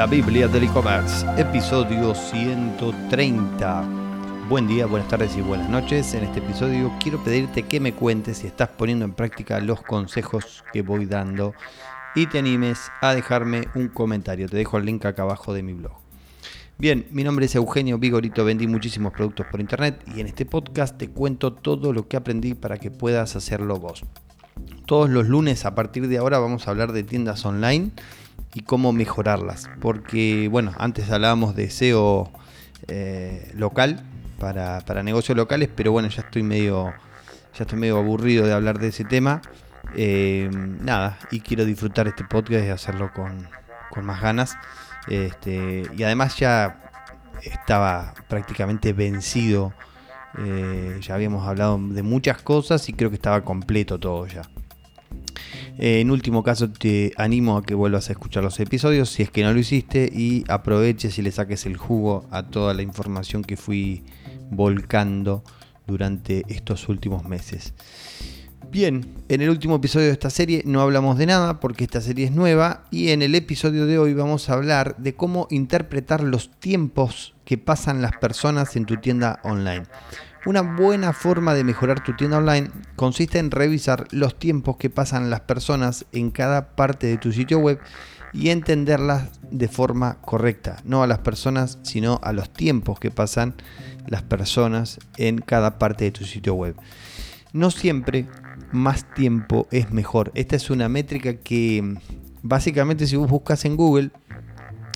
La Biblia del e-commerce, episodio 130. Buen día, buenas tardes y buenas noches. En este episodio quiero pedirte que me cuentes si estás poniendo en práctica los consejos que voy dando y te animes a dejarme un comentario. Te dejo el link acá abajo de mi blog. Bien, mi nombre es Eugenio Vigorito, vendí muchísimos productos por internet y en este podcast te cuento todo lo que aprendí para que puedas hacerlo vos. Todos los lunes a partir de ahora vamos a hablar de tiendas online y cómo mejorarlas. Porque, bueno, antes hablábamos de SEO eh, local para, negocios locales, pero bueno, ya estoy medio, ya estoy medio aburrido de hablar de ese tema. Eh, nada, y quiero disfrutar este podcast y hacerlo con, con más ganas. Este, y además ya estaba prácticamente vencido. Eh, ya habíamos hablado de muchas cosas y creo que estaba completo todo ya. Eh, en último caso te animo a que vuelvas a escuchar los episodios si es que no lo hiciste y aproveches y le saques el jugo a toda la información que fui volcando durante estos últimos meses. Bien, en el último episodio de esta serie no hablamos de nada porque esta serie es nueva y en el episodio de hoy vamos a hablar de cómo interpretar los tiempos que pasan las personas en tu tienda online. Una buena forma de mejorar tu tienda online consiste en revisar los tiempos que pasan las personas en cada parte de tu sitio web y entenderlas de forma correcta, no a las personas, sino a los tiempos que pasan las personas en cada parte de tu sitio web. No siempre más tiempo es mejor. Esta es una métrica que básicamente si vos buscas en Google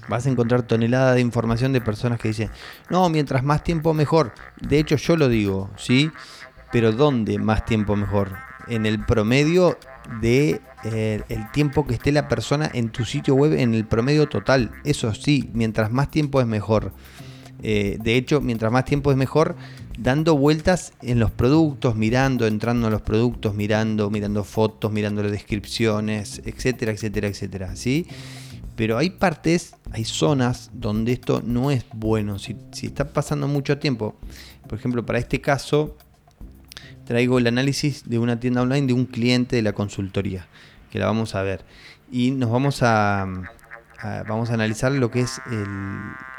vas a encontrar tonelada de información de personas que dicen, no, mientras más tiempo mejor. De hecho yo lo digo, ¿sí? Pero ¿dónde más tiempo mejor? En el promedio de eh, el tiempo que esté la persona en tu sitio web en el promedio total. Eso sí, mientras más tiempo es mejor. Eh, de hecho, mientras más tiempo es mejor, dando vueltas en los productos, mirando, entrando en los productos, mirando, mirando fotos, mirando las descripciones, etcétera, etcétera, etcétera, ¿sí? Pero hay partes, hay zonas donde esto no es bueno. Si, está pasando mucho tiempo, por ejemplo, para este caso, traigo el análisis de una tienda online de un cliente de la consultoría, que la vamos a ver. Y nos vamos a, vamos a analizar lo que es el,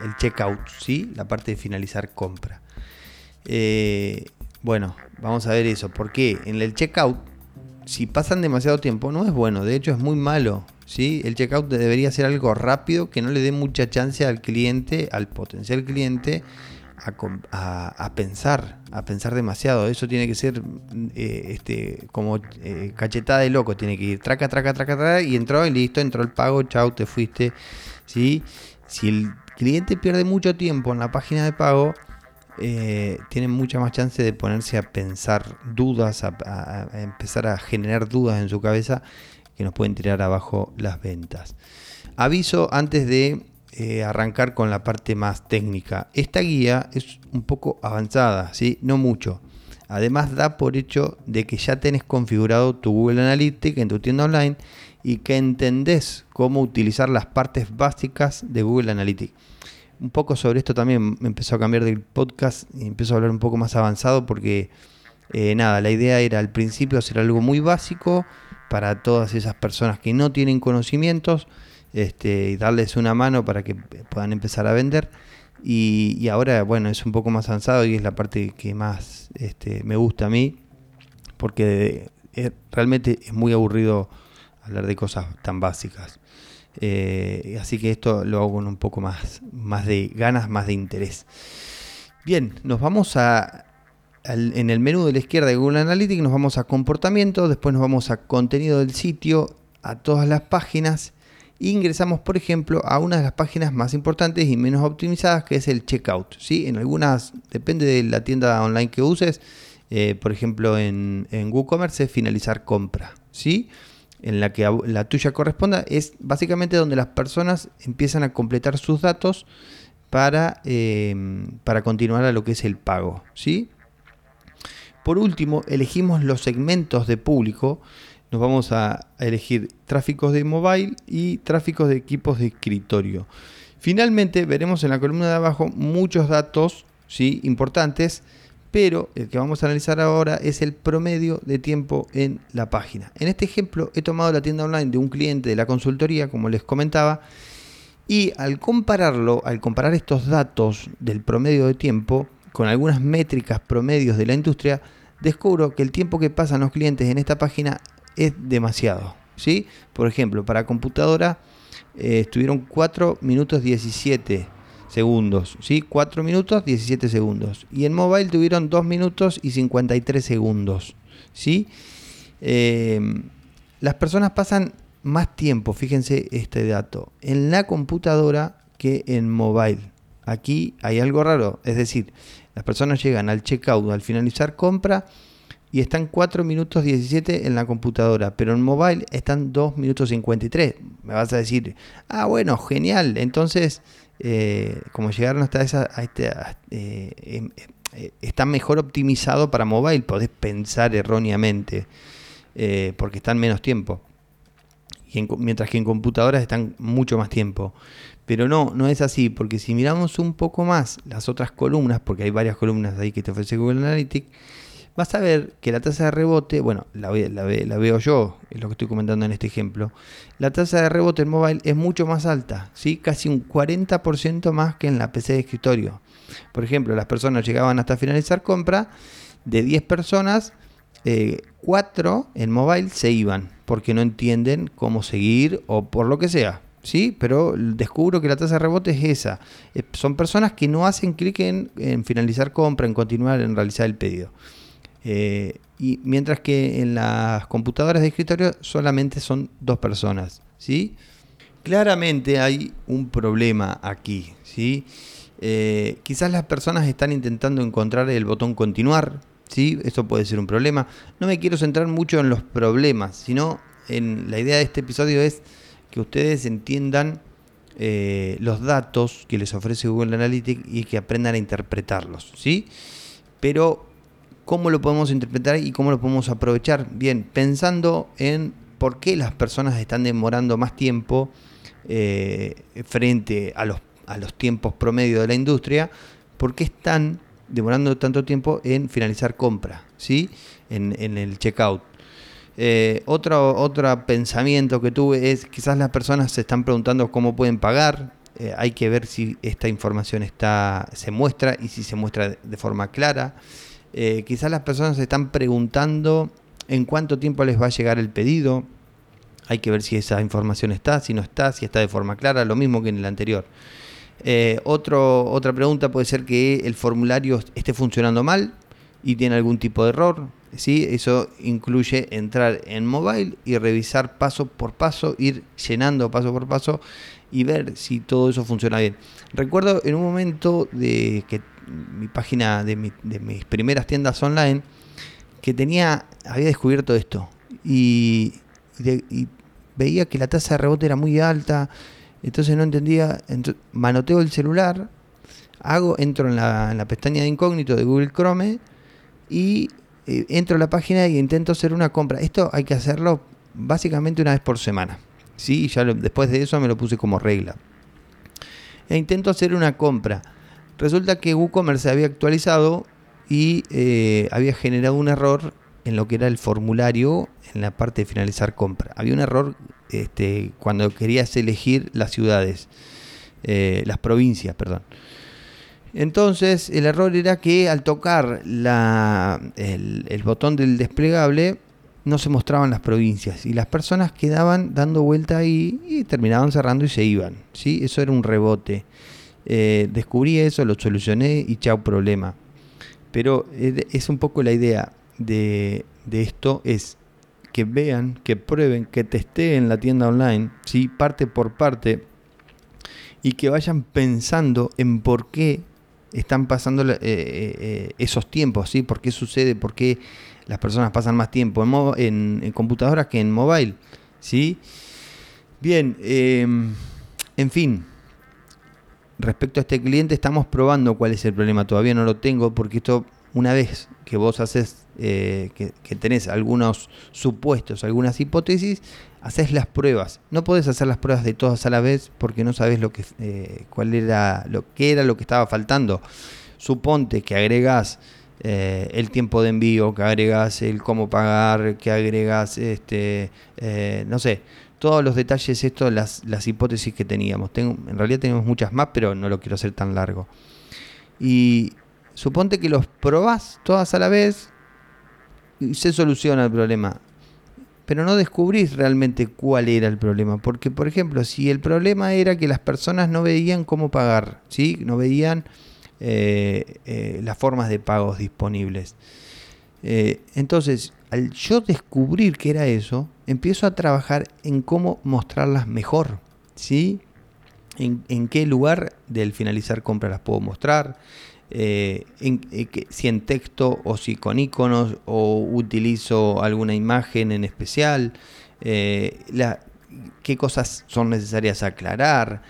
el checkout, ¿sí? la parte de finalizar compra. Eh, bueno, vamos a ver eso. Porque en el checkout, si pasan demasiado tiempo, no es bueno. De hecho, es muy malo. ¿Sí? El checkout debería ser algo rápido que no le dé mucha chance al cliente, al potencial cliente, a, pensar, a pensar demasiado. Eso tiene que ser eh, este, como eh, cachetada de loco. Tiene que ir traca, traca, traca, traca, y entró y listo, entró el pago, chau, te fuiste. ¿sí? Si el cliente pierde mucho tiempo en la página de pago, eh, tienen mucha más chance de ponerse a pensar dudas, a, empezar a generar dudas en su cabeza que nos pueden tirar abajo las ventas. Aviso antes de eh, arrancar con la parte más técnica. Esta guía es un poco avanzada, ¿sí? no mucho. Además da por hecho de que ya tenés configurado tu Google Analytics en tu tienda online y que entendés cómo utilizar las partes básicas de Google Analytics un poco sobre esto también me empezó a cambiar del podcast y empezó a hablar un poco más avanzado porque eh, nada, la idea era al principio hacer algo muy básico para todas esas personas que no tienen conocimientos este, y darles una mano para que puedan empezar a vender. Y, ahora, bueno, es un poco más avanzado y es la parte que más este, me gusta a mí porque eh, realmente es muy aburrido hablar de cosas tan básicas. Eh, así que esto lo hago con un poco más, más de ganas, más de interés. Bien, nos vamos a, en el menú de la izquierda de Google Analytics, nos vamos a comportamiento, después nos vamos a contenido del sitio, a todas las páginas e ingresamos, por ejemplo, a una de las páginas más importantes y menos optimizadas, que es el checkout. ¿sí? En algunas, depende de la tienda online que uses, eh, por ejemplo, en, en WooCommerce es finalizar compra. ¿sí? en la que la tuya corresponda, es básicamente donde las personas empiezan a completar sus datos para, em, para continuar a lo que es el pago. ¿sí? Por último, elegimos los segmentos de público. Nos vamos a elegir tráficos de mobile y tráficos de equipos de escritorio. Finalmente, veremos en la columna de abajo muchos datos ¿sí? importantes pero el que vamos a analizar ahora es el promedio de tiempo en la página. En este ejemplo he tomado la tienda online de un cliente de la consultoría, como les comentaba, Y al compararlo, al comparar estos datos del promedio de tiempo con algunas métricas promedios de la industria, descubro que el tiempo que pasan los clientes en esta página es demasiado. ¿sí? Por ejemplo, para computadora eh, estuvieron 4 minutos 17 segundos. ¿sí? 4 minutos 17 segundos. Y en mobile tuvieron 2 minutos y 53 segundos. ¿sí? Eh, las personas pasan más tiempo, fíjense este dato, en la computadora que en mobile. Aquí hay algo raro, es decir, las personas llegan al checkout al finalizar compra y están 4 minutos 17 en la computadora, pero en mobile están 2 minutos 53. Me vas a decir, ah, bueno, genial. Entonces, eh, como llegaron hasta esa, a este, eh, em, eh, está mejor optimizado para mobile, podés pensar erróneamente, porque están menos tiempo mientras que en computadoras están mucho más tiempo. Pero no, no es así, porque si miramos un poco más las otras columnas, porque hay varias columnas ahí que te ofrece Google Analytics, vas a ver que la tasa de rebote, bueno, la, veo yo, es lo que estoy comentando en este ejemplo, la tasa de rebote en mobile es mucho más alta, ¿sí? casi un 40% más que en la PC de escritorio. Por ejemplo, las personas llegaban hasta finalizar compra, de 10 personas, eh, 4 en mobile se iban porque no entienden cómo seguir o por lo que sea. ¿Sí? Pero descubro que la tasa de rebote es esa. Eh, son personas que no hacen clic en, finalizar compra, en continuar, en realizar el pedido. Eh, y mientras que en las computadoras de escritorio solamente son dos personas. ¿sí? Claramente hay un problema aquí. ¿sí? Eh, quizás las personas están intentando encontrar el botón continuar ¿sí? Esto puede ser un problema. No me quiero centrar mucho en los problemas, sino en la idea de este episodio es que ustedes entiendan eh, los datos que les ofrece Google Analytics y que aprendan a interpretarlos, ¿sí? Pero, ¿cómo lo podemos interpretar y cómo lo podemos aprovechar? Bien, pensando en por qué las personas están demorando más tiempo eh, frente a los, a los tiempos promedio de la industria, por qué están demorando tanto tiempo en finalizar compra, ¿sí? En, el checkout. Eh, otro, pensamiento que tuve es quizás las personas se están preguntando cómo pueden pagar. Eh, hay que ver si esta información está, se muestra y si se muestra de, forma clara. Eh, quizás las personas se están preguntando en cuánto tiempo les va a llegar el pedido. Hay que ver si esa información está, si no está, si está de forma clara, lo mismo que en el anterior. Eh, otra pregunta puede ser que el formulario esté funcionando mal y tiene algún tipo de error. ¿Sí? Eso incluye entrar en mobile y revisar paso por paso, ir llenando paso por paso y ver si todo eso funciona bien. Recuerdo en un momento de que mi página de, mis primeras tiendas online que tenía había descubierto esto y, veía que la tasa de rebote era muy alta entonces no entendía, manoteo el celular, hago, entro en la, pestaña de incógnito de Google Chrome y entro a la página y intento hacer una compra. Esto hay que hacerlo básicamente una vez por semana. ¿sí? Ya después de eso me lo puse como regla. E intento hacer una compra. Resulta que WooCommerce se había actualizado y eh, había generado un error en lo que era el formulario en la parte de finalizar compra. Había un error este, cuando querías elegir las ciudades, eh, las provincias, perdón. Entonces el error era que al tocar el, botón del desplegable no se mostraban las provincias y las personas quedaban dando vuelta ahí y terminaban cerrando y se iban. ¿sí? Eso era un rebote. Eh, descubrí eso, lo solucioné y chao problema. Pero es un poco la idea de, esto es que vean, que prueben, que testeen la tienda online, ¿sí? parte por parte, y que vayan pensando en por qué están pasando eh, eh, eh, esos tiempos, ¿sí? por qué sucede, por qué las personas pasan más tiempo en, computadoras que en mobile. ¿sí? Bien, em, en fin, respecto a este cliente estamos probando cuál es el problema, todavía no lo tengo porque esto una vez que vos haces, eh, que, tenés algunos supuestos, algunas hipótesis, haces las pruebas. No podés hacer las pruebas de todas a la vez porque no sabes lo que, eh, cuál era, lo que era lo que estaba faltando. Suponte que agregas eh, el tiempo de envío, que agregas el cómo pagar, que agregas, este, no sé, todos los detalles, esto, las, las hipótesis que teníamos. Tengo, en realidad tenemos muchas más, pero no lo quiero hacer tan largo. Y suponte que los probás todas a la vez y se soluciona el problema. Pero no descubrís realmente cuál era el problema. Porque, por ejemplo, si el problema era que las personas no veían cómo pagar, ¿sí? no veían eh, eh, las formas de pagos disponibles. Eh, entonces, al yo descubrir que era eso, empiezo a trabajar en cómo mostrarlas mejor. ¿sí? En, qué lugar del finalizar compra las puedo mostrar, si en texto o si con iconos o utilizo alguna imagen en especial, qué cosas son necesarias aclarar,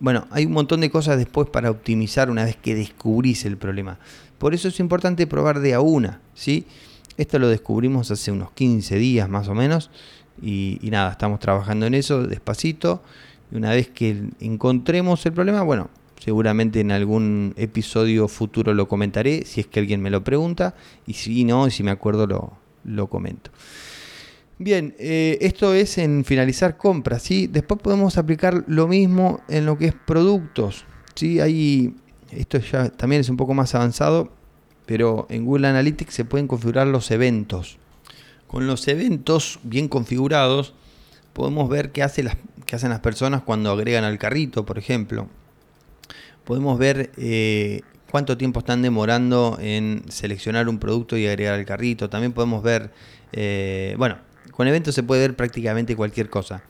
bueno, hay un montón de cosas después para optimizar una vez que descubrís el problema. Por eso es importante probar de a una, ¿sí? Esto lo descubrimos hace unos 15 días más o menos y, nada, estamos trabajando en eso despacito. Y una vez que encontremos el problema, bueno, seguramente en algún episodio futuro lo comentaré, si es que alguien me lo pregunta, y si no, si me acuerdo lo, lo comento. Bien, eh, esto es en finalizar compras, ¿sí? Después podemos aplicar lo mismo en lo que es productos, ¿sí? Ahí, esto ya también es un poco más avanzado, pero en Google Analytics se pueden configurar los eventos. Con los eventos bien configurados, podemos ver qué, hace las, qué hacen las personas cuando agregan al carrito, por ejemplo. Podemos ver eh, cuánto tiempo están demorando en seleccionar un producto y agregar al carrito. También podemos ver, eh, bueno, con eventos se puede ver prácticamente cualquier cosa.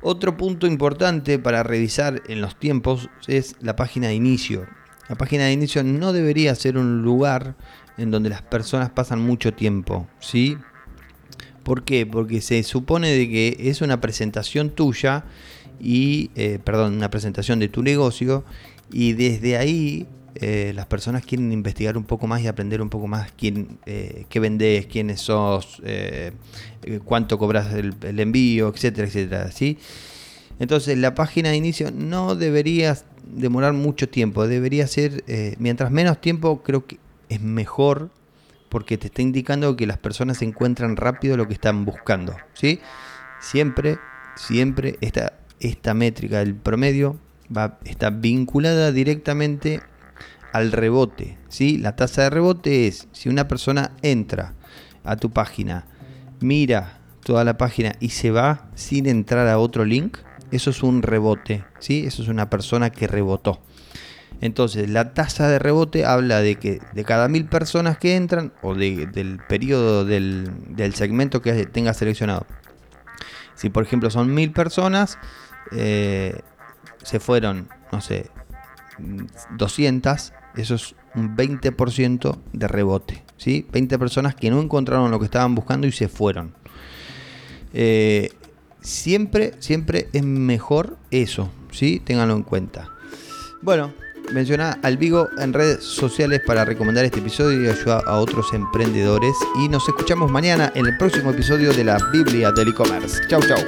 Otro punto importante para revisar en los tiempos es la página de inicio. La página de inicio no debería ser un lugar en donde las personas pasan mucho tiempo, ¿sí? ¿Por qué? Porque se supone de que es una presentación tuya y, eh, perdón, una presentación de tu negocio y desde ahí eh, las personas quieren investigar un poco más y aprender un poco más quién, eh, qué vendés, quiénes sos, eh, cuánto cobras el, envío, etcétera, etcétera. ¿sí? Entonces la página de inicio no debería demorar mucho tiempo, debería ser, mientras menos tiempo creo que es mejor porque te está indicando que las personas encuentran rápido lo que están buscando. ¿sí? Siempre, siempre esta, esta métrica del promedio va, está vinculada directamente al rebote. ¿sí? La tasa de rebote es si una persona entra a tu página, mira toda la página y se va sin entrar a otro link, eso es un rebote, ¿sí? eso es una persona que rebotó. Entonces, la tasa de rebote habla de que de cada mil personas que entran o del periodo del, segmento que tenga seleccionado. Si, por ejemplo, son mil personas, eh, se fueron, no sé, 200, eso es un 20% de rebote. ¿sí? 20 personas que no encontraron lo que estaban buscando y se fueron. Eh, siempre, siempre es mejor eso, ¿sí? Ténganlo en cuenta. Bueno, menciona al Vigo en redes sociales para recomendar este episodio y ayudar a otros emprendedores. Y nos escuchamos mañana en el próximo episodio de la Biblia del e-commerce. Chau, chau.